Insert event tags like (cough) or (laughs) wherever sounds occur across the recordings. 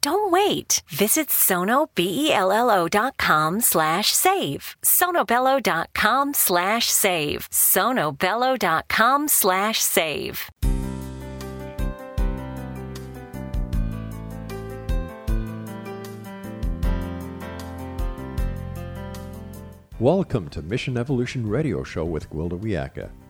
Don't wait. Visit sonobello.com slash save. sonobello.com slash save. sonobello.com slash save. Welcome to Mission Evolution Radio Show with Gwilda Wiyaka,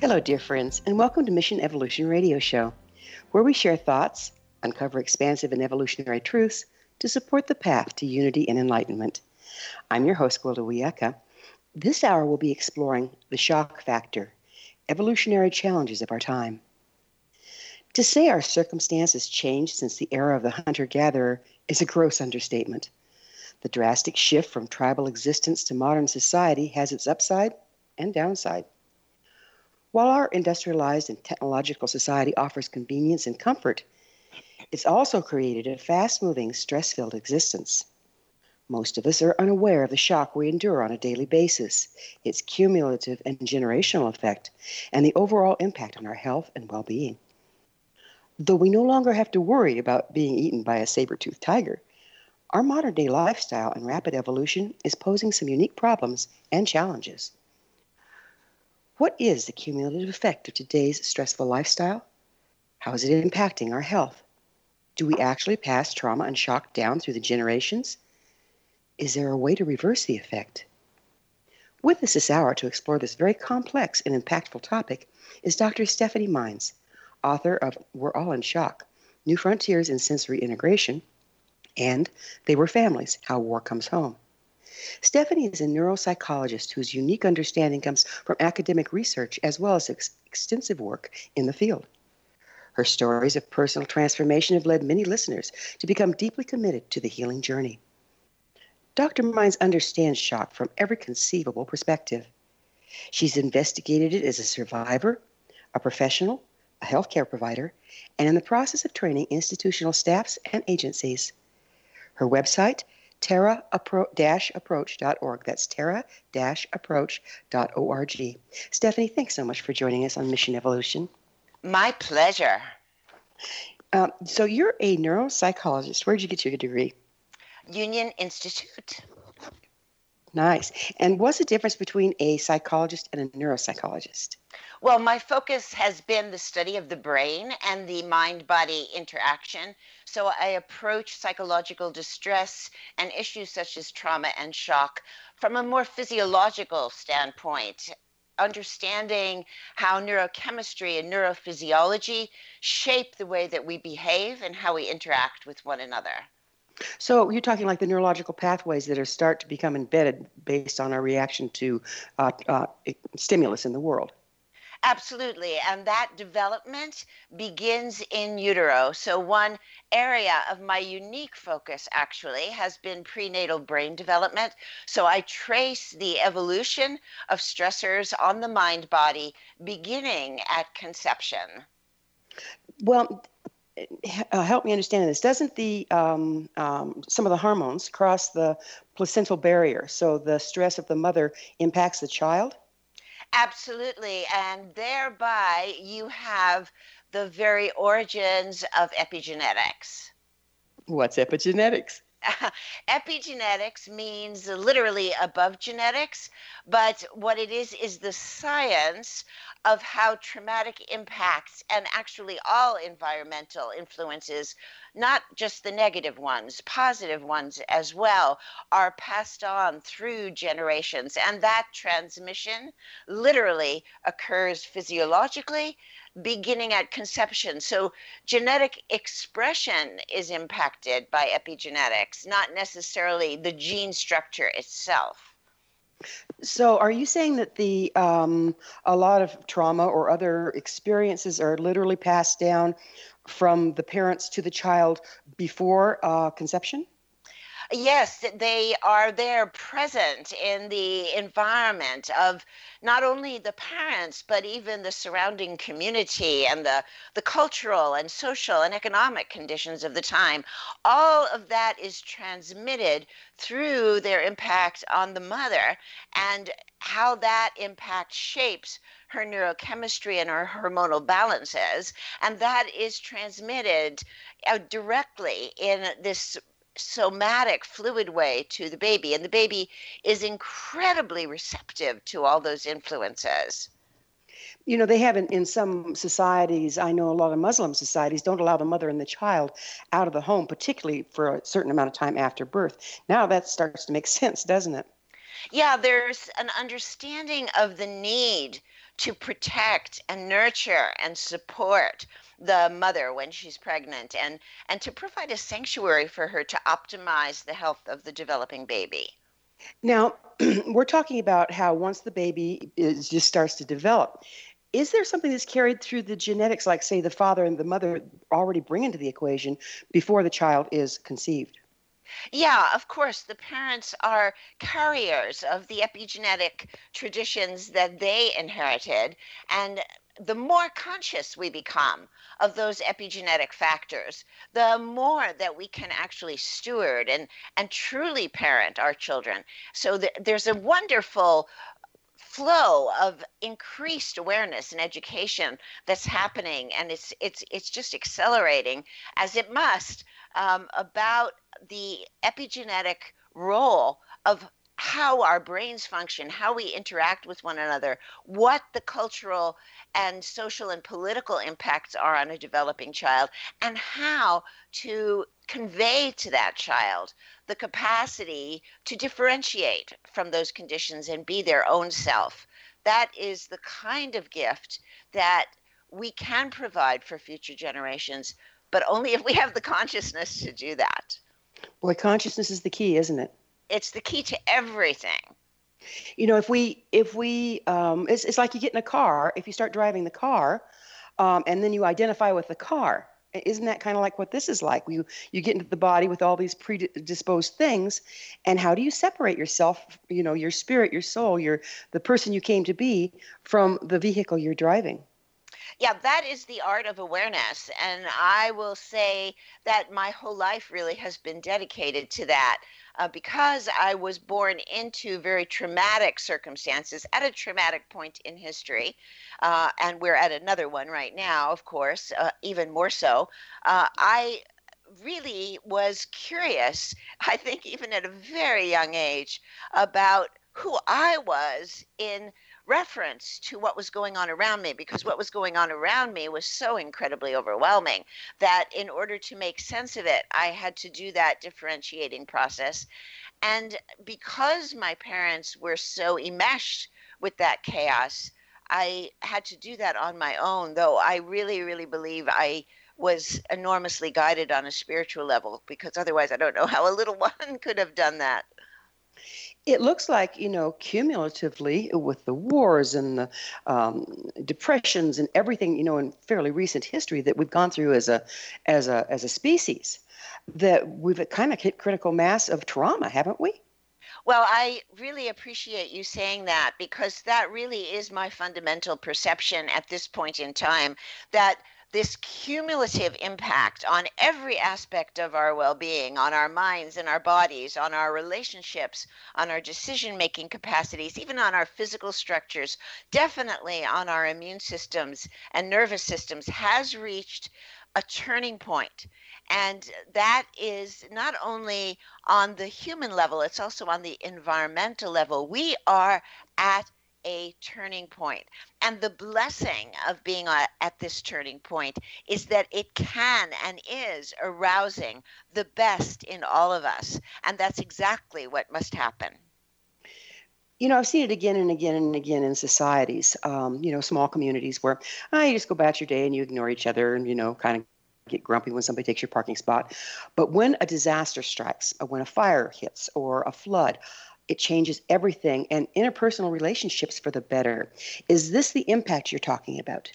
Hello, dear friends, and welcome to Mission Evolution Radio Show, where we share thoughts, uncover expansive and evolutionary truths to support the path to unity and enlightenment. I'm your host, Gwilda Wiyaka. This hour we'll be exploring the shock factor, evolutionary challenges of our time. To say our circumstances changed since the era of the hunter gatherer is a gross understatement. The drastic shift from tribal existence to modern society has its upside and downside. While our industrialized and technological society offers convenience and comfort, it's also created a fast moving, stress filled existence. Most of us are unaware of the shock we endure on a daily basis, its cumulative and generational effect, and the overall impact on our health and well being. Though we no longer have to worry about being eaten by a saber toothed tiger, our modern day lifestyle and rapid evolution is posing some unique problems and challenges. What is the cumulative effect of today's stressful lifestyle? How is it impacting our health? Do we actually pass trauma and shock down through the generations? Is there a way to reverse the effect? With us this hour to explore this very complex and impactful topic is Dr. Stephanie Mines, author of We're All in Shock New Frontiers in Sensory Integration and They Were Families How War Comes Home. Stephanie is a neuropsychologist whose unique understanding comes from academic research as well as ex- extensive work in the field. Her stories of personal transformation have led many listeners to become deeply committed to the healing journey. Dr. Mines understands shock from every conceivable perspective. She's investigated it as a survivor, a professional, a healthcare provider, and in the process of training institutional staffs and agencies. Her website tara-approach.org. That's tara-approach.org. Stephanie, thanks so much for joining us on Mission Evolution. My pleasure. Um, so you're a neuropsychologist. Where did you get your degree? Union Institute. Nice. And what's the difference between a psychologist and a neuropsychologist? Well, my focus has been the study of the brain and the mind body interaction. So I approach psychological distress and issues such as trauma and shock from a more physiological standpoint, understanding how neurochemistry and neurophysiology shape the way that we behave and how we interact with one another. So you're talking like the neurological pathways that are start to become embedded based on our reaction to uh, uh, stimulus in the world. Absolutely. And that development begins in utero. So, one area of my unique focus actually has been prenatal brain development. So, I trace the evolution of stressors on the mind body beginning at conception. Well, uh, help me understand this. Doesn't the um, um, some of the hormones cross the placental barrier, so the stress of the mother impacts the child? Absolutely. And thereby you have the very origins of epigenetics. What's epigenetics? (laughs) epigenetics means literally above genetics, but what it is is the science of how traumatic impacts and actually all environmental influences, not just the negative ones, positive ones as well, are passed on through generations. And that transmission literally occurs physiologically beginning at conception. So genetic expression is impacted by epigenetics, not necessarily the gene structure itself. So, are you saying that the um, a lot of trauma or other experiences are literally passed down from the parents to the child before uh, conception? Yes, they are there present in the environment of not only the parents, but even the surrounding community and the, the cultural and social and economic conditions of the time. All of that is transmitted through their impact on the mother and how that impact shapes her neurochemistry and her hormonal balances. And that is transmitted uh, directly in this somatic fluid way to the baby and the baby is incredibly receptive to all those influences. You know they have in, in some societies i know a lot of muslim societies don't allow the mother and the child out of the home particularly for a certain amount of time after birth. Now that starts to make (laughs) sense doesn't it? Yeah there's an understanding of the need to protect and nurture and support the mother when she's pregnant and and to provide a sanctuary for her to optimize the health of the developing baby. Now (clears throat) we're talking about how once the baby is just starts to develop is there something that's carried through the genetics like say the father and the mother already bring into the equation before the child is conceived yeah, of course, the parents are carriers of the epigenetic traditions that they inherited. And the more conscious we become of those epigenetic factors, the more that we can actually steward and, and truly parent our children. So th- there's a wonderful flow of increased awareness and education that's happening and it's it's it's just accelerating as it must um, about the epigenetic role of how our brains function, how we interact with one another, what the cultural and social and political impacts are on a developing child, and how to convey to that child the capacity to differentiate from those conditions and be their own self. That is the kind of gift that we can provide for future generations, but only if we have the consciousness to do that. Boy, consciousness is the key, isn't it? It's the key to everything. You know, if we if we um, it's it's like you get in a car. If you start driving the car, um, and then you identify with the car, isn't that kind of like what this is like? You you get into the body with all these predisposed things, and how do you separate yourself? You know, your spirit, your soul, your the person you came to be from the vehicle you're driving yeah, that is the art of awareness. And I will say that my whole life really has been dedicated to that. Uh, because I was born into very traumatic circumstances at a traumatic point in history, uh, and we're at another one right now, of course, uh, even more so. Uh, I really was curious, (laughs) I think, even at a very young age, about who I was in reference to what was going on around me because what was going on around me was so incredibly overwhelming that in order to make sense of it, I had to do that differentiating process. And because my parents were so enmeshed with that chaos, I had to do that on my own, though I really, really believe I was enormously guided on a spiritual level because otherwise I don't know how a little (laughs) one could have done that it looks like you know cumulatively with the wars and the um, depressions and everything you know in fairly recent history that we've gone through as a as a as a species that we've kind of hit critical mass of trauma haven't we? Well, I really appreciate you saying that because that really is my fundamental perception at this point in time that this cumulative impact on every aspect of our well being, on our minds and our bodies, on our relationships, on our decision making capacities, even on our physical structures, definitely on our immune systems and nervous systems, has reached a turning point. And that is not only on the human level, it's also on the environmental level. We are at a turning point. And the blessing of being at this turning point is that it can and is arousing the best in all of us. And that's exactly what must happen. You know, I've seen it again and again and again in societies, um, you know, small communities where oh, you just go about your day and you ignore each other and, you know, kind of get grumpy when somebody takes your parking spot. But when a disaster strikes, or when a fire hits, or a flood, it changes everything and interpersonal relationships for the better. Is this the impact you're talking about?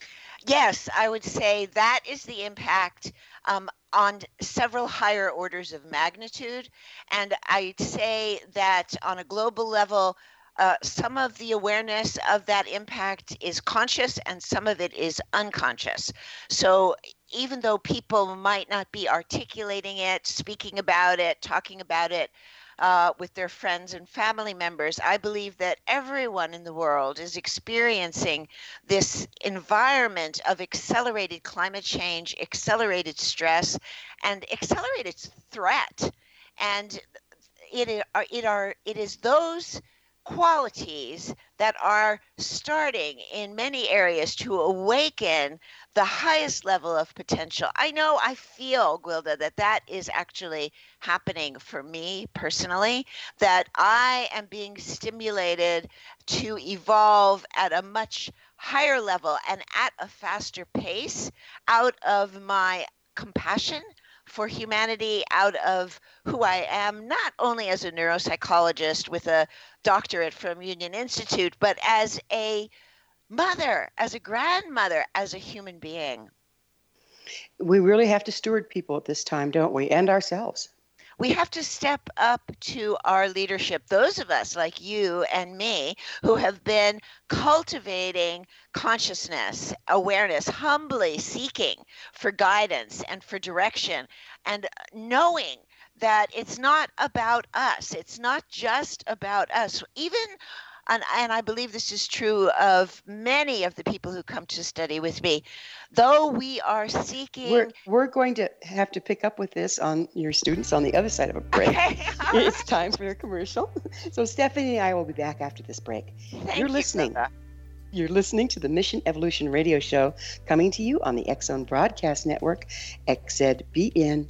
Yes, I would say that is the impact um, on several higher orders of magnitude. And I'd say that on a global level, uh, some of the awareness of that impact is conscious and some of it is unconscious. So even though people might not be articulating it, speaking about it, talking about it, uh, with their friends and family members. I believe that everyone in the world is experiencing this environment of accelerated climate change, accelerated stress, and accelerated threat. And it are, it are it is those qualities that are starting in many areas to awaken the highest level of potential. I know I feel, Gwilda, that that is actually happening for me personally, that I am being stimulated to evolve at a much higher level and at a faster pace out of my compassion for humanity out of who I am, not only as a neuropsychologist with a doctorate from Union Institute, but as a mother, as a grandmother, as a human being. We really have to steward people at this time, don't we? And ourselves we have to step up to our leadership. Those of us like you and me who have been cultivating consciousness, awareness, humbly seeking for guidance and for direction, and uh, knowing that it's not about us. It's not just about us. Even and, and I believe this is true of many of the people who come to study with me, though we are seeking. We're, we're going to have to pick up with this on your students on the other side of a break. Okay. (laughs) it's time for a commercial. So Stephanie and I will be back after this break. Thank You're listening. You're listening to the Mission Evolution Radio Show coming to you on the Zone Broadcast Network, xzbn.net.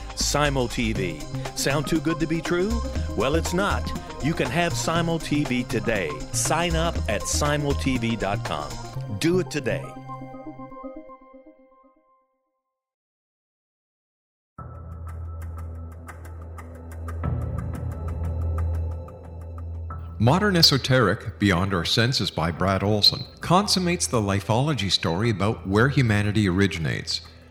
Simul TV. Sound too good to be true? Well, it's not. You can have Simul TV today. Sign up at simultv.com. Do it today. Modern Esoteric, Beyond Our Senses by Brad Olson, consummates the lifology story about where humanity originates.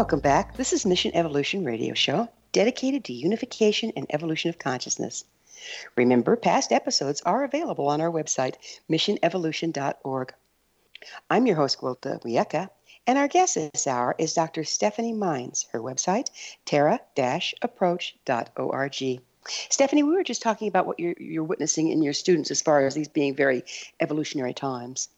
Welcome back. This is Mission Evolution Radio Show, dedicated to unification and evolution of consciousness. Remember, past episodes are available on our website, missionevolution.org. I'm your host, Gwilda Wiyaka, and our guest this hour is Dr. Stephanie Mines. Her website, tara-approach.org. Stephanie, we were just talking about what you're, you're witnessing in your students as far as these being very evolutionary times.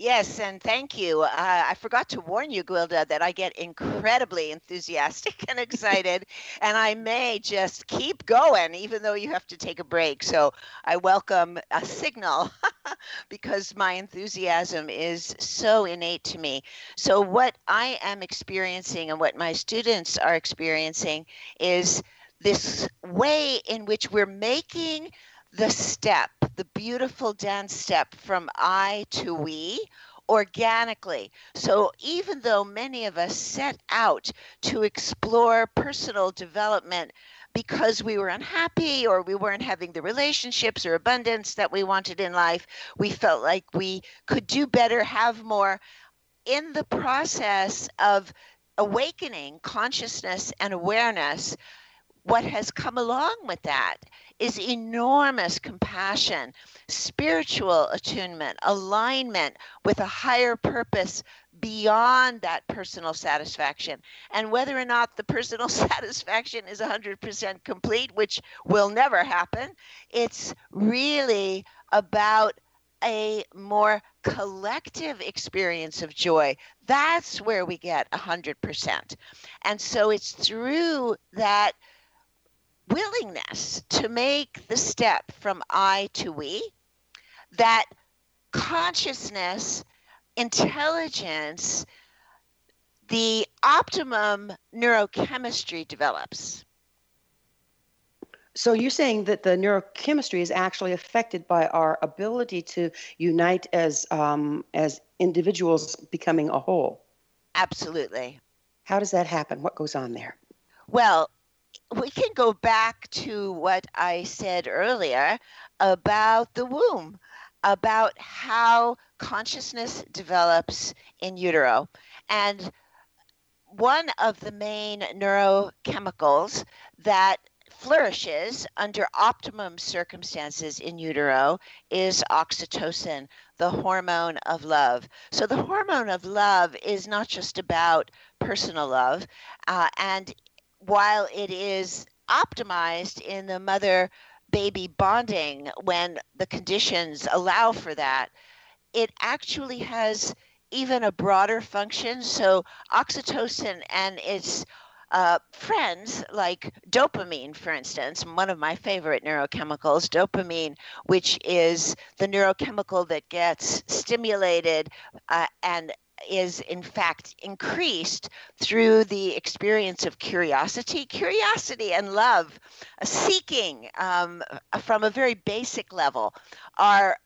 Yes, and thank you. Uh, I forgot to warn you, Gwilda, that I get incredibly enthusiastic and excited, and I may just keep going even though you have to take a break. So I welcome a signal (laughs) because my enthusiasm is so innate to me. So, what I am experiencing and what my students are experiencing is this way in which we're making the step, the beautiful dance step from I to we organically. So even though many of us set out to explore personal development because we were unhappy or we weren't having the relationships or abundance that we wanted in life, we felt like we could do better, have more. In the process of awakening consciousness and awareness, what has come along with that is enormous compassion, spiritual attunement, alignment with a higher purpose beyond that personal satisfaction. And whether or not the personal (laughs) satisfaction is 100% complete, which will never happen, it's really about a more collective experience of joy. That's where we get 100%. And so it's through that willingness to make the step from I to we, that consciousness, intelligence, the optimum neurochemistry develops. So you're saying that the neurochemistry is actually affected by our ability to unite as um, as individuals becoming a whole. Absolutely. How does that happen? What goes on there? Well, we can go back to what I said earlier about the womb, about how consciousness develops in utero. And one of the main neurochemicals that flourishes under optimum circumstances in utero is oxytocin, the hormone of love. So, the hormone of love is not just about personal love, uh, and while it is optimized in the mother baby bonding when the conditions allow for that, it actually has even a broader function. So, oxytocin and its uh, friends, like dopamine, for instance, one of my favorite neurochemicals, dopamine, which is the neurochemical that gets stimulated uh, and is in fact increased through the experience of curiosity, curiosity and love, seeking um, from a very basic level are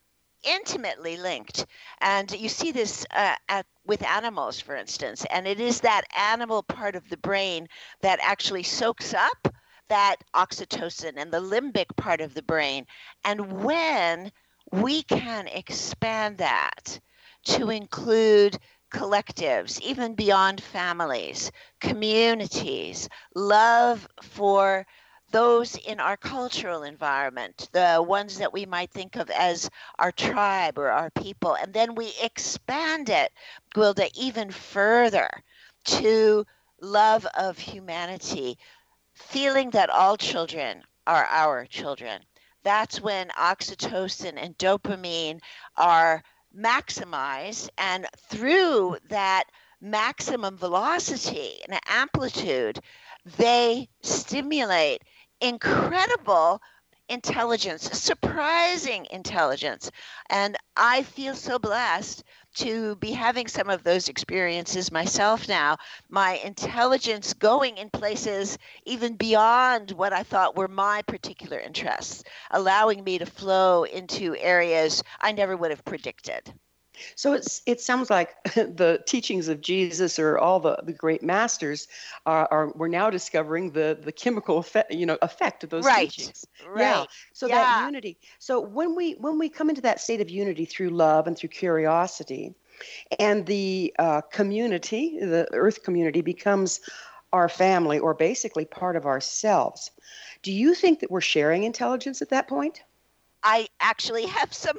intimately linked. And you see this uh, at, with animals, for instance, and it is that animal part of the brain that actually soaks up that oxytocin and the limbic part of the brain. And when we can expand that to include collectives, even beyond families, communities, love for those in our cultural environment, the ones that we might think of as our tribe or our people. And then we expand it, Gwilda, even further to love of humanity, feeling that all children are our children. That's when oxytocin and dopamine are maximized, and through that maximum velocity and amplitude, they stimulate incredible intelligence, surprising intelligence. And I feel so blessed to be having some of those experiences myself now. My intelligence going in places even beyond what I thought were my particular interests, allowing me to flow into areas I never would have predicted. So it's it sounds like (laughs) the teachings of Jesus or all the, the great masters are, are we're now discovering the the chemical effect you know effect of those right. teachings. Right. Yeah. So yeah. that unity. So when we when we come into that state of unity through love and through curiosity, and the uh, community, the Earth community, becomes our family or basically part of ourselves. Do you think that we're sharing intelligence at that point? I actually have some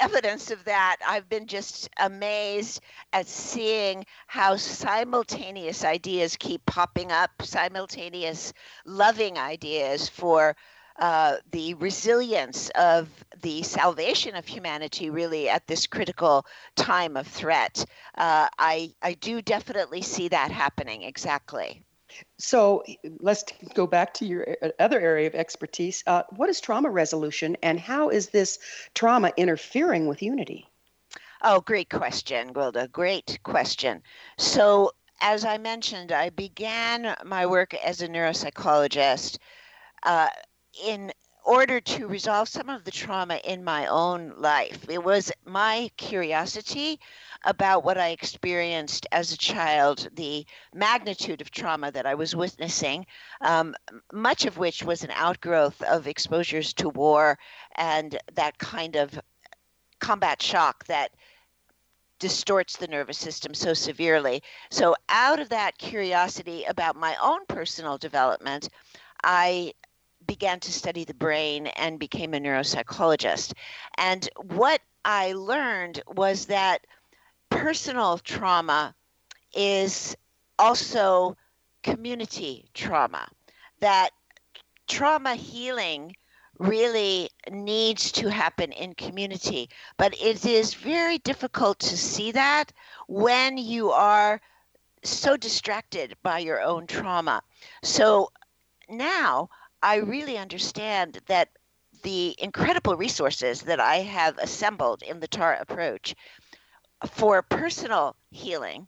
evidence of that. I've been just amazed at seeing how simultaneous ideas keep popping up, simultaneous loving ideas for uh, the resilience of the salvation of humanity really at this critical time of threat. Uh, I, I do definitely see that happening, exactly. So let's go back to your uh, other area of expertise. Uh, what is trauma resolution, and how is this trauma interfering with unity? Oh, great question, Gwilda. Great question. So, as I mentioned, I began my work as a neuropsychologist uh, in order to resolve some of the trauma in my own life. It was my curiosity about what I experienced as a child, the magnitude of trauma that I was witnessing, um, much of which was an outgrowth of exposures to war and that kind of combat shock that distorts the nervous system so severely. So, out of that curiosity about my own personal development, I began to study the brain and became a neuropsychologist. And what I learned was that personal trauma is also community trauma, that trauma healing really needs to happen in community. But it is very difficult to see that when you are so distracted by your own trauma. So now I really understand that the incredible resources that I have assembled in the TARA approach for personal healing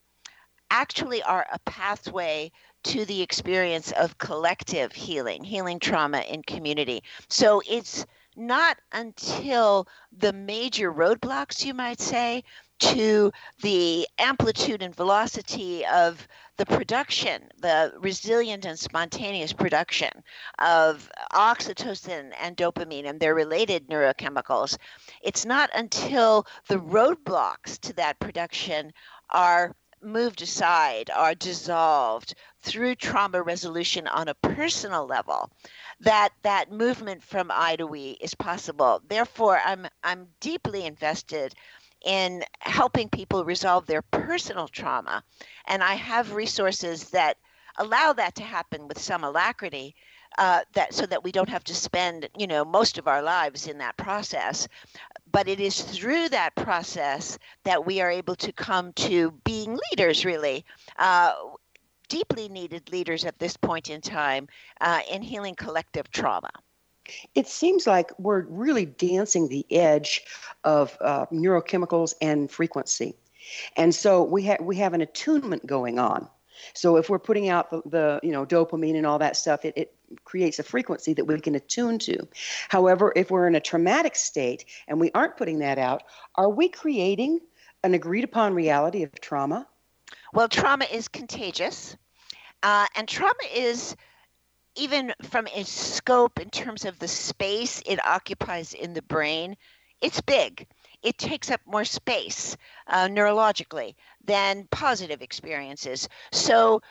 actually are a pathway to the experience of collective healing, healing trauma in community. So it's not until the major roadblocks, you might say, to the amplitude and velocity of the production, the resilient and spontaneous production of oxytocin and dopamine and their related neurochemicals, it's not until the roadblocks to that production are moved aside, are dissolved through trauma resolution on a personal level, that that movement from I to we is possible. Therefore, I'm I'm deeply invested in helping people resolve their personal trauma. And I have resources that allow that to happen with some alacrity. Uh, that so that we don't have to spend you know most of our lives in that process but it is through that process that we are able to come to being leaders really uh, deeply needed leaders at this point in time uh, in healing collective trauma it seems like we're really dancing the edge of uh, neurochemicals and frequency. And so we, ha- we have an attunement going on. So if we're putting out the, the you know dopamine and all that stuff, it, it creates a frequency that we can attune to. However, if we're in a traumatic state and we aren't putting that out, are we creating an agreed upon reality of trauma? Well, trauma is contagious, uh, and trauma is even from its scope in terms of the space it occupies in the brain, it's big. It takes up more space uh, neurologically than positive experiences. So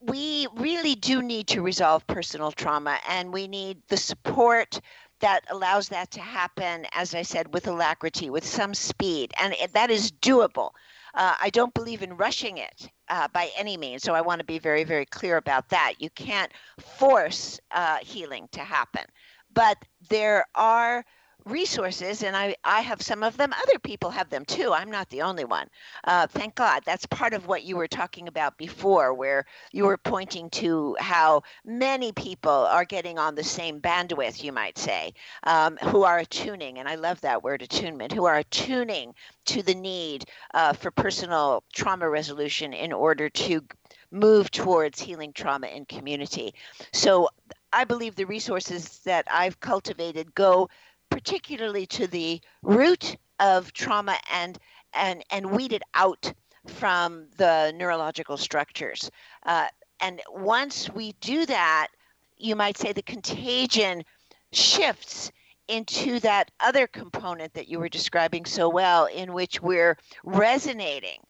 we really do need to resolve personal trauma and we need the support that allows that to happen, as I said, with alacrity, with some speed. And that is doable. Uh, I don't believe in rushing it uh, by any means. So I want to be very, very clear about that. You can't force uh, healing to happen. But there are resources, and I, I have some of them. Other people have them too. I'm not the only one. Uh, thank God. That's part of what you were talking about before, where you were pointing to how many people are getting on the same bandwidth, you might say, um, who are attuning, and I love that word attunement, who are attuning to the need uh, for personal trauma resolution in order to move towards healing trauma in community. So I believe the resources that I've cultivated go particularly to the root of trauma and and and weed it out from the neurological structures. Uh, and once we do that, you might say the contagion shifts into that other component that you were describing so well, in which we're resonating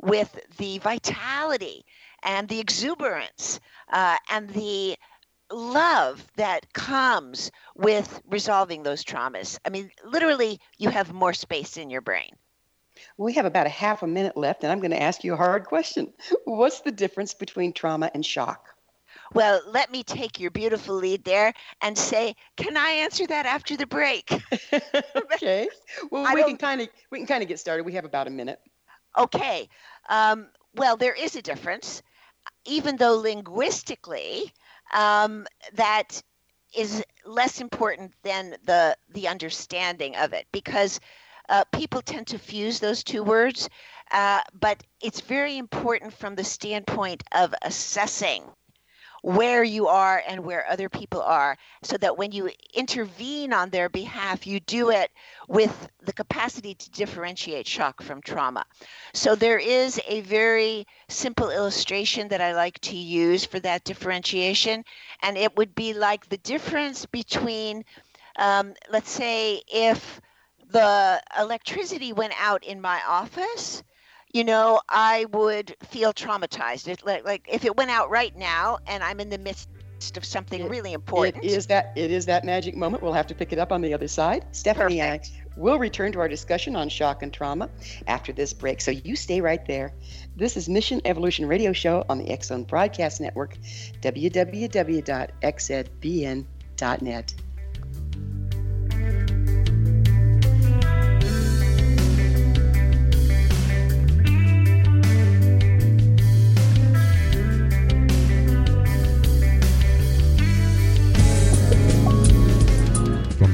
with the vitality and the exuberance uh, and the love that comes with resolving those traumas. I mean, literally, you have more space in your brain. We have about a half a minute left, and I'm going to ask you a hard question. What's the difference between trauma and shock? Well, let me take your beautiful lead there and say, can I answer that after the break? (laughs) okay. Well, (laughs) I we can kind of we can kind of get started. We have about a minute. Okay. Um, well, there is a difference, even though linguistically um, that is less important than the the understanding of it because uh, people tend to fuse those two words, uh, but it's very important from the standpoint of assessing where you are and where other people are so that when you intervene on their behalf, you do it with the capacity to differentiate shock from trauma. So there is a very simple illustration that I like to use for that differentiation, and it would be like the difference between, um, let's say, if the electricity went out in my office you know, I would feel traumatized. It, like, like if it went out right now and I'm in the midst of something it, really important. It is that it is that magic moment. We'll have to pick it up on the other side. Stephanie Perfect. I will return to our discussion on shock and trauma after this break. So you stay right there. This is Mission Evolution Radio Show on the X Zone Broadcast Network,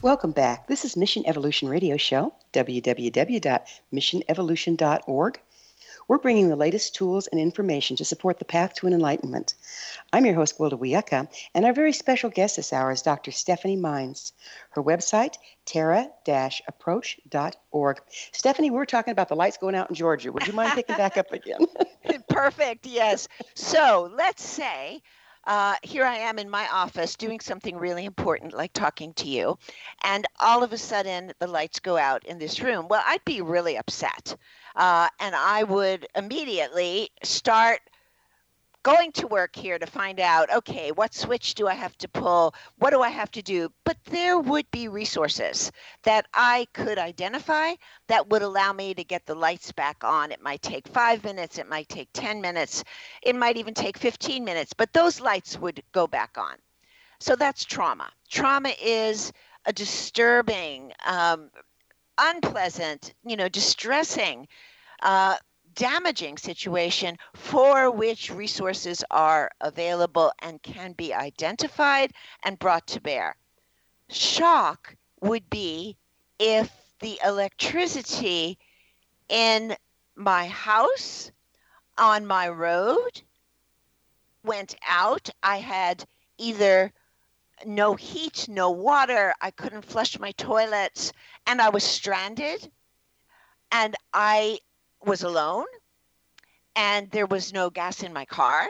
Welcome back. This is Mission Evolution Radio Show, www.missionevolution.org. We're bringing the latest tools and information to support the path to an enlightenment. I'm your host, Gwilda Wiyaka, and our very special guest this hour is Dr. Stephanie Mines. Her website, tara-approach.org. Stephanie, we're talking about the lights going out in Georgia. Would you mind picking back up (laughs) again? (laughs) Perfect, yes. So let's say uh, here I am in my office doing something really important, like talking to you, and all of a sudden the lights go out in this room. Well, I'd be really upset. Uh, and I would immediately start going to work here to find out okay what switch do i have to pull? What do i have to do? But there would be resources that i could identify that would allow me to get the lights back on. It might take 5 minutes it might take 10 minutes it might even take 15 minutes but those lights would go back on. So that's trauma. Trauma is a disturbing um, unpleasant you know distressing uh, damaging situation for which resources are available and can be identified and brought to bear. Shock would be if the electricity in my house, on my road, went out. I had either no heat, no water, I couldn't flush my toilets, and I was stranded. And I was alone and there was no gas in my car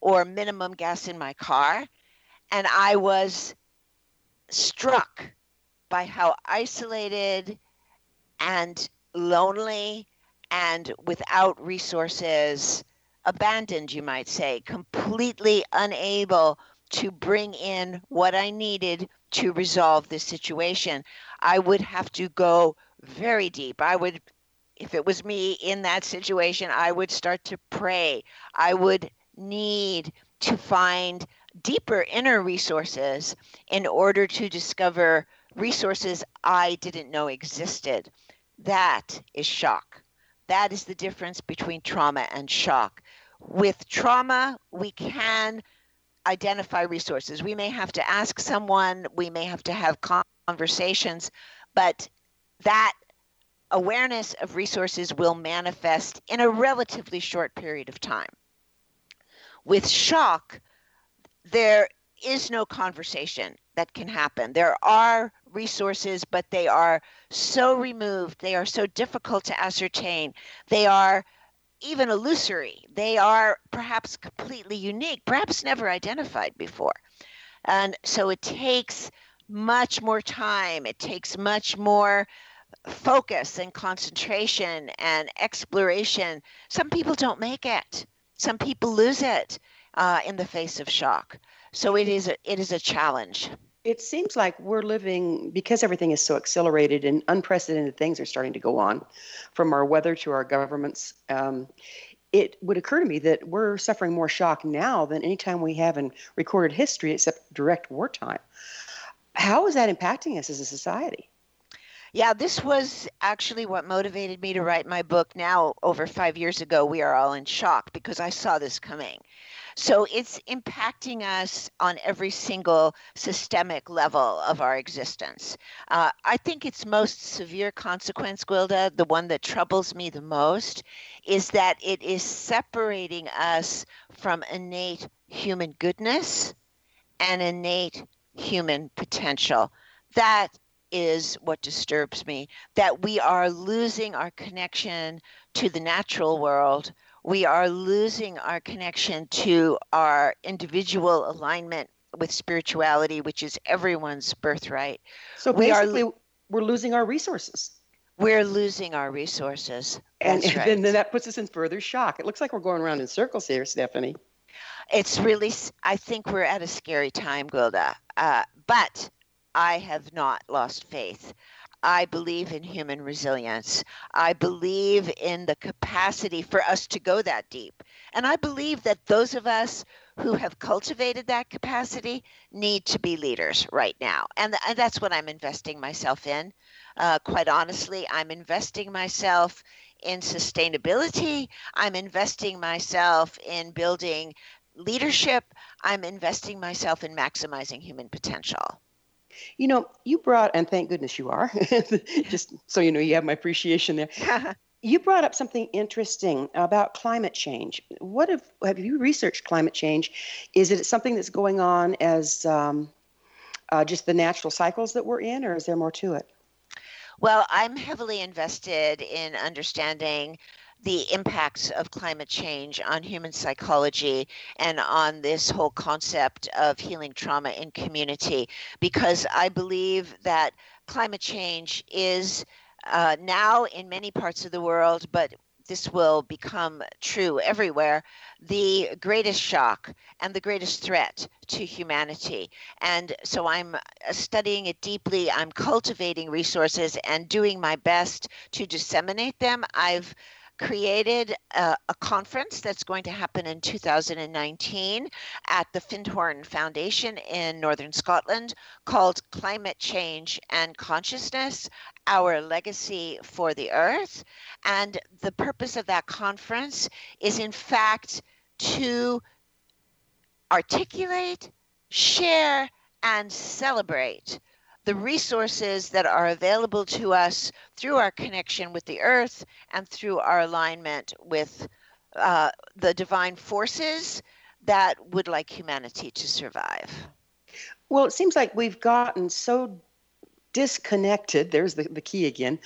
or minimum gas in my car. And I was struck by how isolated and lonely and without resources, abandoned, you might say, completely unable to bring in what I needed to resolve this situation. I would have to go very deep. I would if it was me in that situation, I would start to pray. I would need to find deeper inner resources in order to discover resources I didn't know existed. That is shock. That is the difference between trauma and shock. With trauma, we can identify resources. We may have to ask someone, we may have to have conversations, but that awareness of resources will manifest in a relatively short period of time. With shock, there is no conversation that can happen. There are resources, but they are so removed, they are so difficult to ascertain, they are even illusory, they are perhaps completely unique, perhaps never identified before. And so it takes much more time, it takes much more focus and concentration and exploration. Some people don't make it, some people lose it uh, in the face of shock. So it is a, it is a challenge. It seems like we're living because everything is so accelerated and unprecedented things are starting to go on, from our weather to our governments. Um, it would occur to me that we're suffering more shock now than any time we have in recorded history except direct wartime. How is that impacting us as a society? Yeah, this was actually what motivated me to write my book now over five years ago. We are all in shock because I saw this coming. So it's impacting us on every single systemic level of our existence. Uh, I think its most severe consequence, Gwilda, the one that troubles me the most, is that it is separating us from innate human goodness and innate human potential. That is what disturbs me that we are losing our connection to the natural world we are losing our connection to our individual alignment with spirituality, which is everyone's birthright. So we basically, are, we're losing our resources. We're losing our resources. and, and right. then that puts us in further shock. It looks like we're going around in circles here, Stephanie. It's really, I think we're at a scary time, Gwilda. Uh, but I have not lost faith. I believe in human resilience. I believe in the capacity for us to go that deep. And I believe that those of us who have cultivated that capacity need to be leaders right now. And, and that's what I'm investing myself in. Uh, quite honestly, I'm investing myself in sustainability. I'm investing myself in building leadership. I'm investing myself in maximizing human potential. You know, you brought, and thank goodness you are, (laughs) just so you know, you have my appreciation there. (laughs) you brought up something interesting about climate change. What have have you researched climate change? Is it something that's going on as um, uh, just the natural cycles that we're in, or is there more to it? Well, I'm heavily invested in understanding the impacts of climate change on human psychology and on this whole concept of healing trauma in community because I believe that climate change is uh, now in many parts of the world, but this will become true everywhere the greatest shock and the greatest threat to humanity. And so I'm uh, studying it deeply. I'm cultivating resources and doing my best to disseminate them. I've created a, a, conference that's going to happen in 2019 at the Findhorn Foundation in Northern Scotland called Climate Change and Consciousness Our Legacy for the Earth. And the purpose of that conference is, in fact, to articulate, share, and celebrate the resources that are available to us through our connection with the earth and through our alignment with uh, the divine forces that would like humanity to survive. Well, it seems like we've gotten so disconnected, there's the, the key again,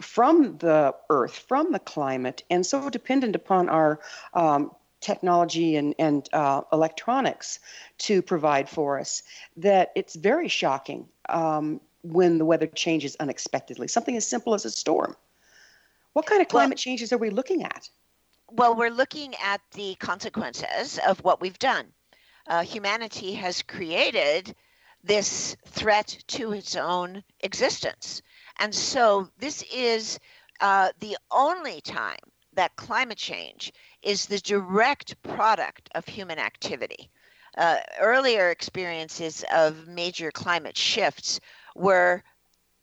from the earth, from the climate, and so dependent upon our um, technology and, and uh, electronics to provide for us that it's very shocking um, when the weather changes unexpectedly. Something as simple as a storm. What kind of climate well, changes are we looking at? Well, we're looking at the consequences of what we've done. Uh, humanity has created this threat to its own existence. And so this is uh, the only time that climate change is the direct product of human activity. Uh, earlier experiences of major climate shifts were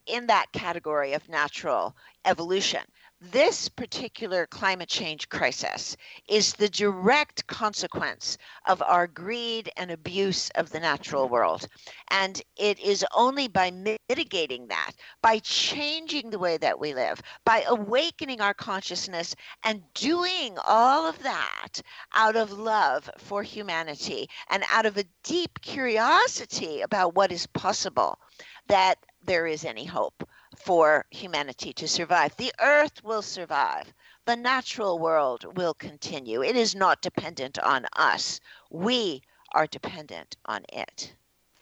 in that category of natural evolution. This particular climate change crisis is the direct consequence of our greed and abuse of the natural world. And it is only by mitigating that, by changing the way that we live, by awakening our consciousness and doing all of that out of love for humanity and out of a deep curiosity about what is possible that there is any hope for humanity to survive. The earth will survive. The natural world will continue. It is not dependent on us. We are dependent on it.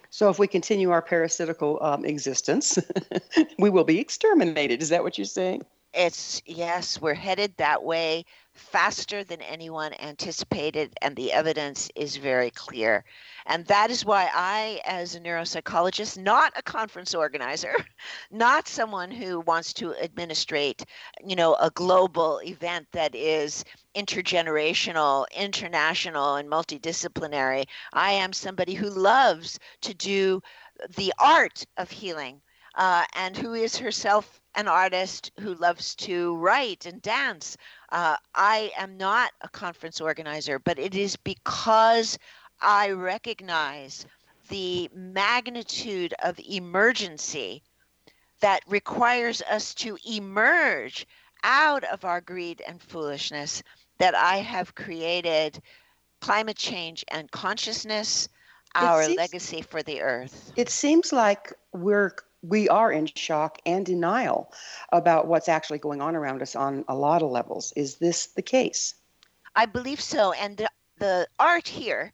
So if we continue our parasitical um, existence, (laughs) we will be exterminated. Is that what you're saying? It's yes, we're headed that way faster than anyone anticipated, and the evidence is very clear. And that is why I, as a neuropsychologist, not a conference organizer, (laughs) not someone who wants to administrate, you know, a global event that is intergenerational, international, and multidisciplinary. I am somebody who loves to do the art of healing uh, and who is herself an artist who loves to write and dance. Uh, I am not a conference organizer, but it is because I recognize the magnitude of emergency that requires us to emerge out of our greed and foolishness that I have created climate change and consciousness, our seems, legacy for the earth. It seems like we're we are in shock and denial about what's actually going on around us on a lot of levels. Is this the case? I believe so. And the, the art here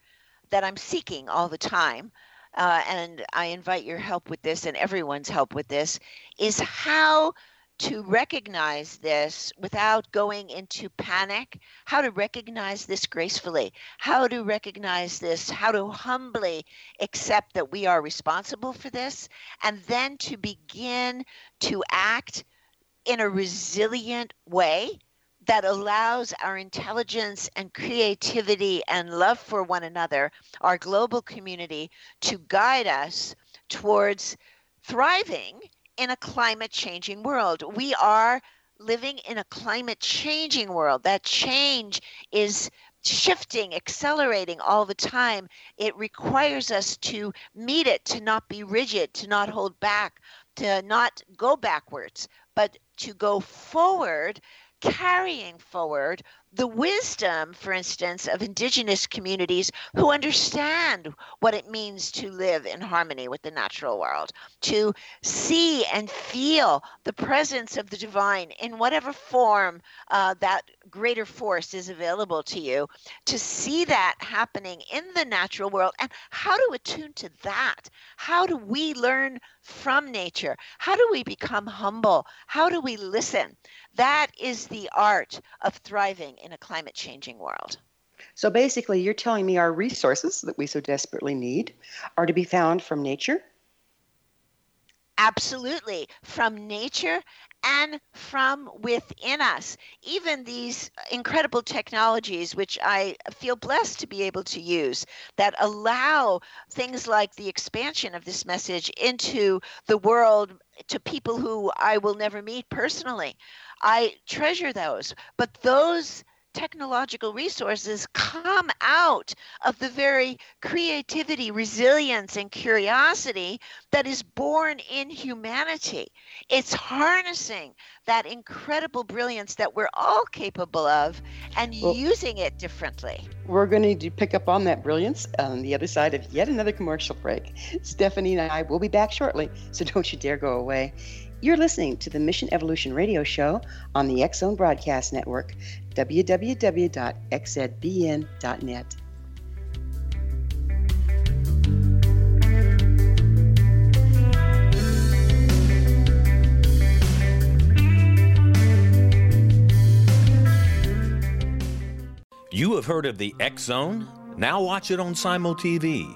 that I'm seeking all the time, uh, and I invite your help with this and everyone's help with this, is how to recognize this without going into panic, how to recognize this gracefully, how to recognize this, how to humbly accept that we are responsible for this, and then to begin to act in a resilient way that allows our intelligence and creativity and love for one another, our global community, to guide us towards thriving in a climate changing world. We are living in a climate changing world. That change is shifting, accelerating all the time. It requires us to meet it, to not be rigid, to not hold back, to not go backwards, but to go forward carrying forward the wisdom, for instance, of indigenous communities who understand what it means to live in harmony with the natural world, to see and feel the presence of the divine in whatever form uh, that greater force is available to you, to see that happening in the natural world and how to attune to that. How do we learn from nature? How do we become humble? How do we listen? That is the art of thriving in a climate changing world. So basically, you're telling me our resources that we so desperately need are to be found from nature? Absolutely, from nature and from within us. Even these incredible technologies, which I feel blessed to be able to use, that allow things like the expansion of this message into the world to people who I will never meet personally. I treasure those. But those technological resources come out of the very creativity, resilience, and curiosity that is born in humanity. It's harnessing that incredible brilliance that we're all capable of and well, using it differently. We're going to pick up on that brilliance on the other side of yet another commercial break. Stephanie and I will be back shortly, so don't you dare go away. You're listening to the Mission Evolution Radio Show on the Zone Broadcast Network, www.xzbn.net. You have heard of the X Zone? Now watch it on Simul TV,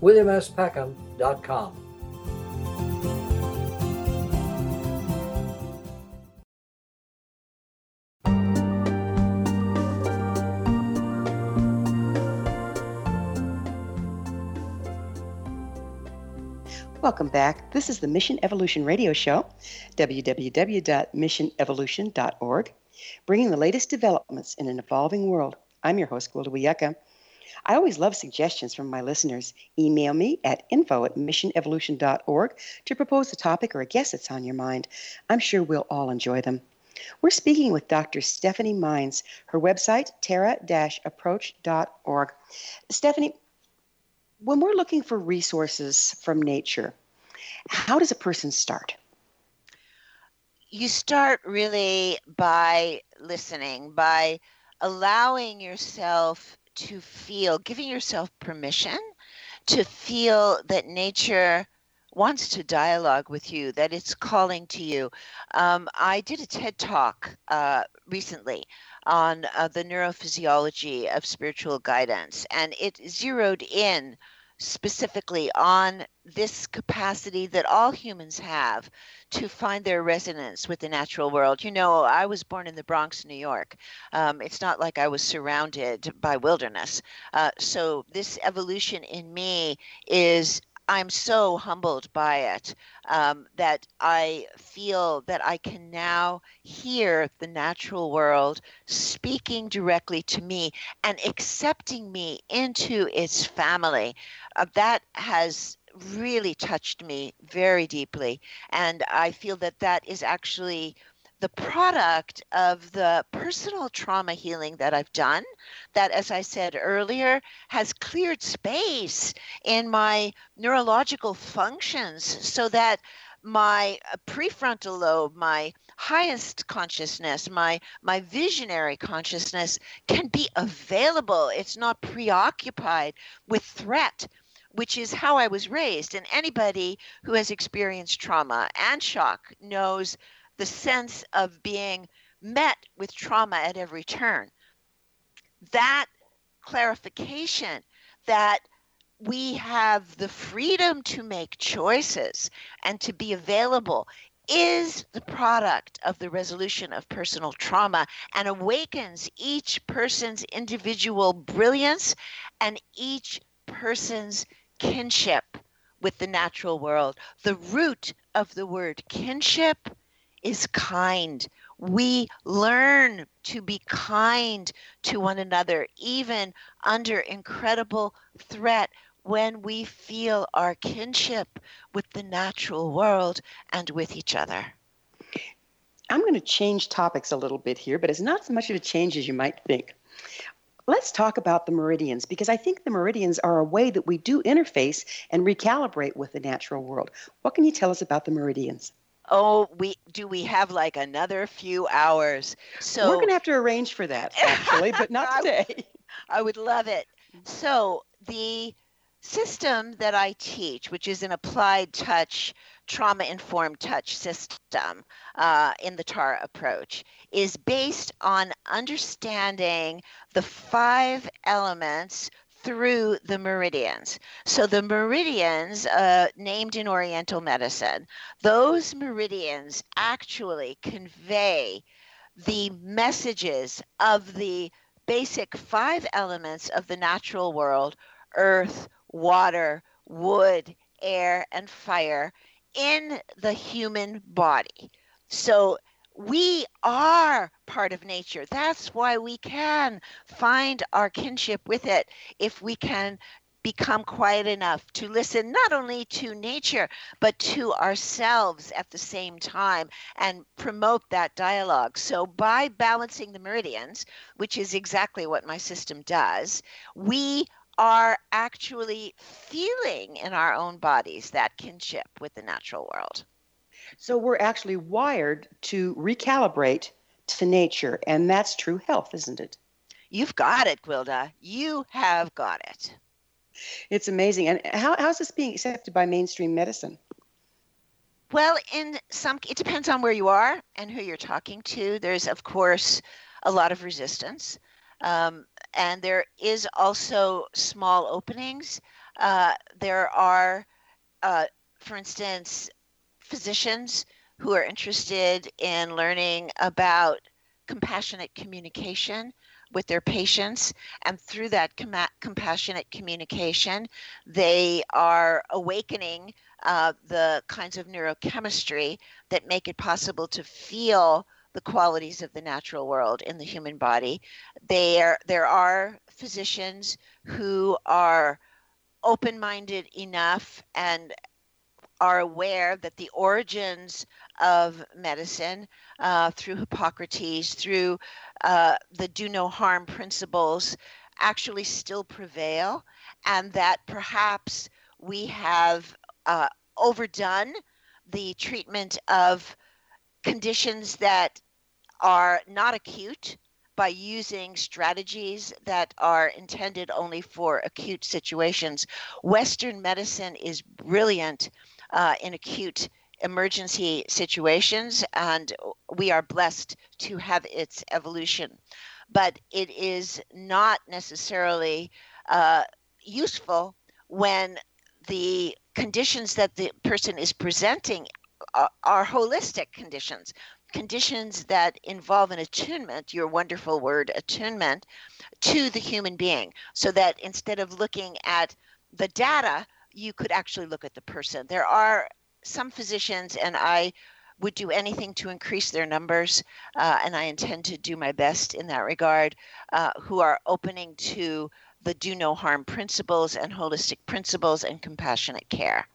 www.williamspeckham.com. Welcome back. This is the Mission Evolution Radio Show, www.missionevolution.org, bringing the latest developments in an evolving world. I'm your host, Gwilda Wiyaka. I always love suggestions from my listeners. Email me at info at missionevolution.org to propose a topic or a guest that's on your mind. I'm sure we'll all enjoy them. We're speaking with Dr. Stephanie Mines. Her website, tara-approach.org. Stephanie, when we're looking for resources from nature, how does a person start? You start really by listening, by allowing yourself to feel, giving yourself permission to feel that nature wants to dialogue with you, that it's calling to you. Um, I did a TED talk uh, recently on uh, the neurophysiology of spiritual guidance, and it zeroed in specifically on this capacity that all humans have to find their resonance with the natural world. You know, I was born in the Bronx, New York. Um, it's not like I was surrounded by wilderness. Uh, so, this evolution in me is I'm so humbled by it um, that I feel that I can now hear the natural world speaking directly to me and accepting me into its family. Uh, that has really touched me very deeply. And I feel that that is actually the product of the personal trauma healing that I've done, that, as I said earlier, has cleared space in my neurological functions so that my uh, prefrontal lobe, my highest consciousness, my my visionary consciousness can be available. It's not preoccupied with threat, which is how I was raised. And anybody who has experienced trauma and shock knows the sense of being met with trauma at every turn. That clarification that we have the freedom to make choices and to be available is the product of the resolution of personal trauma and awakens each person's individual brilliance and each person's kinship with the natural world. The root of the word kinship is kind. We learn to be kind to one another, even under incredible threat, when we feel our kinship with the natural world and with each other. I'm going to change topics a little bit here, but it's not so much of a change as you might think. Let's talk about the meridians because I think the meridians are a way that we do interface and recalibrate with the natural world. What can you tell us about the meridians? Oh, we do we have like another few hours. So We're going to have to arrange for that actually, but (laughs) not today. I would love it. So, the system that I teach, which is an applied touch, trauma informed touch system uh, in the TARA approach, is based on understanding the five elements through the meridians. So the meridians, uh, named in Oriental medicine, those meridians actually convey the messages of the basic five elements of the natural world earth, water, wood, air, and fire in the human body. So we are part of nature. That's why we can find our kinship with it if we can become quiet enough to listen not only to nature but to ourselves at the same time and promote that dialogue. So by balancing the meridians, which is exactly what my system does, we are actually feeling in our own bodies that kinship with the natural world. So we're actually wired to recalibrate to nature, and that's true health, isn't it? You've got it, Gwilda. You have got it. It's amazing. And how, how's this being accepted by mainstream medicine? Well, in some, it depends on where you are and who you're talking to. There's, of course, a lot of resistance. Um, and there is also small openings. Uh, there are, uh, for instance, physicians who are interested in learning about compassionate communication with their patients. And through that com- compassionate communication, they are awakening uh, the kinds of neurochemistry that make it possible to feel the qualities of the natural world in the human body. There, there are physicians who are open minded enough and are aware that the origins of medicine uh, through Hippocrates, through uh, the do no harm principles, actually still prevail, and that perhaps we have uh, overdone the treatment of conditions that are not acute by using strategies that are intended only for acute situations. Western medicine is brilliant uh, in acute emergency situations, and we are blessed to have its evolution. But it is not necessarily uh, useful when the conditions that the person is presenting are, are holistic conditions conditions that involve an attunement, your wonderful word attunement, to the human being, so that instead of looking at the data, you could actually look at the person. There are some physicians, and I would do anything to increase their numbers, uh, and I intend to do my best in that regard, uh, who are opening to the do no harm principles and holistic principles and compassionate care.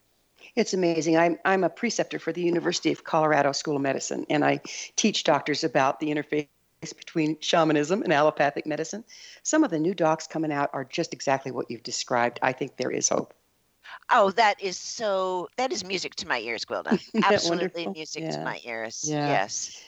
It's amazing. I'm, I'm a preceptor for the University of Colorado School of Medicine, and I teach doctors about the interface between shamanism and allopathic medicine. Some of the new docs coming out are just exactly what you've described. I think there is hope. Oh, that is so. That is music to my ears, Gwilda. (laughs) Absolutely music yeah. to my ears. Yeah. Yes.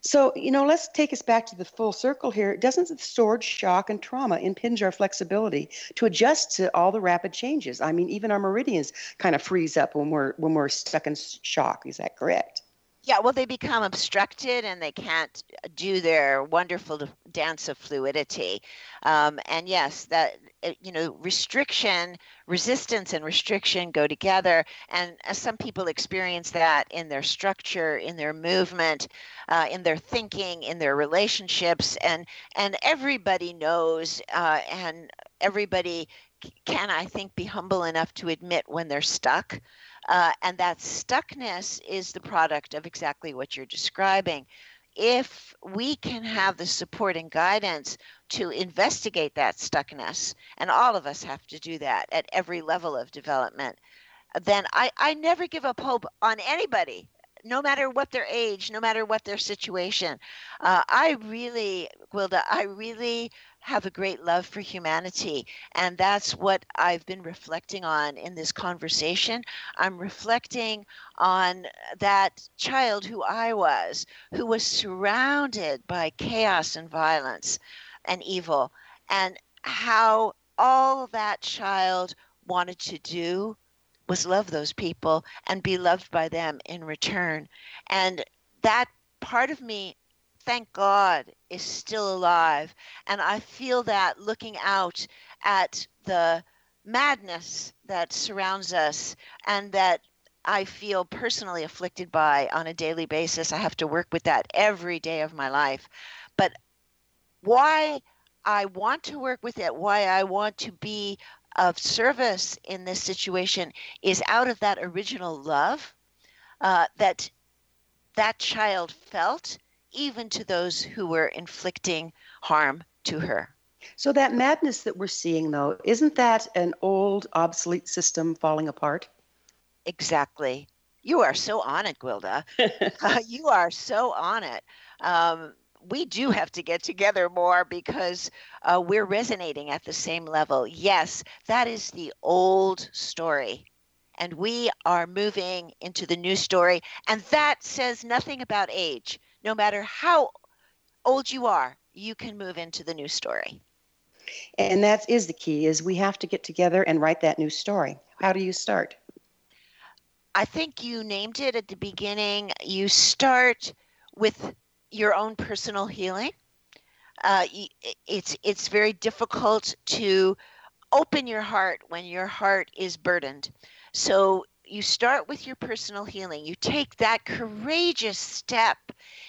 So, you know, let's take us back to the full circle here. Doesn't the stored shock and trauma impinge our flexibility to adjust to all the rapid changes? I mean, even our meridians kind of freeze up when we're when we're stuck in shock. Is that correct? Yeah, well, they become obstructed and they can't do their wonderful dance of fluidity. Um, and yes, that uh, you know, restriction, resistance, and restriction go together. And uh, some people experience that in their structure, in their movement, uh, in their thinking, in their relationships, and and everybody knows, uh, and everybody can, I think, be humble enough to admit when they're stuck. Uh, and that stuckness is the product of exactly what you're describing. If we can have the support and guidance to investigate that stuckness, and all of us have to do that at every level of development, then I, I never give up hope on anybody, no matter what their age, no matter what their situation. Uh, I really, Gwilda, I really have a great love for humanity. And that's what I've been reflecting on in this conversation. I'm reflecting on that child who I was, who was surrounded by chaos and violence and evil, and how all that child wanted to do was love those people and be loved by them in return. And that part of me thank God, is still alive. And I feel that looking out at the madness that surrounds us and that I feel personally afflicted by on a daily basis. I have to work with that every day of my life. But why I want to work with it, why I want to be of service in this situation is out of that original love uh, that that child felt even to those who were inflicting harm to her. So, that madness that we're seeing, though, isn't that an old, obsolete system falling apart? Exactly. You are so on it, Gwilda. (laughs) uh, you are so on it. Um, we do have to get together more because uh, we're resonating at the same level. Yes, that is the old story. And we are moving into the new story. And that says nothing about age no matter how old you are, you can move into the new story. And that is the key is we have to get together and write that new story. How do you start? I think you named it at the beginning. You start with your own personal healing. Uh, it's it's very difficult to open your heart when your heart is burdened. So you start with your personal healing. You take that courageous step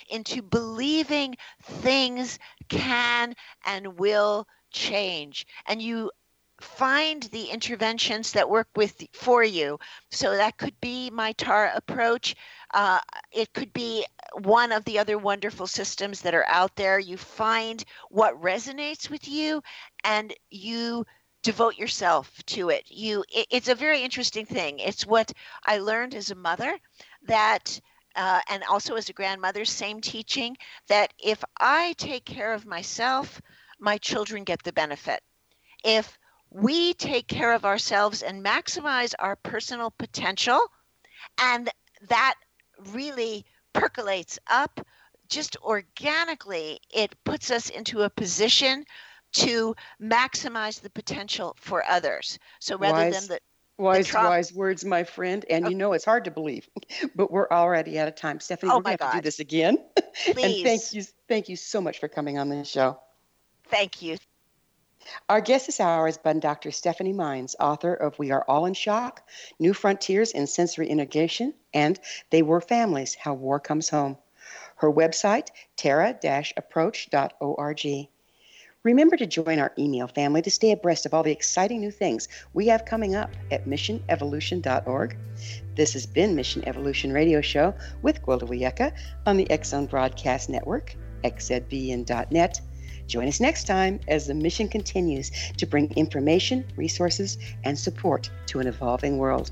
into believing things can and will change. And you find the interventions that work with for you. So that could be my Tara approach. Uh, it could be one of the other wonderful systems that are out there. You find what resonates with you, and you devote yourself to it. You, it, it's a very interesting thing. It's what I learned as a mother that. Uh, and also as a grandmother, same teaching that if I take care of myself, my children get the benefit. If we take care of ourselves and maximize our personal potential, and that really percolates up just organically, it puts us into a position to maximize the potential for others. So rather wise, than the wise, tra- wise words, my friend. And okay. you know it's hard to believe, (laughs) but we're already out of time. Stephanie, oh we're going to do this again. Please. (laughs) and thank you, thank you so much for coming on the show. Thank you. Our guest this hour is been Dr. Stephanie Mines, author of We Are All in Shock, New Frontiers in Sensory Integration, and They Were Families How War Comes Home. Her website, tara-approach.org. Remember to join our email family to stay abreast of all the exciting new things we have coming up at missionevolution.org. This has been Mission Evolution Radio Show with Gwilda Wiyaka on the X Zone Broadcast Network, xzbn.net. Join us next time as the mission continues to bring information, resources, and support to an evolving world.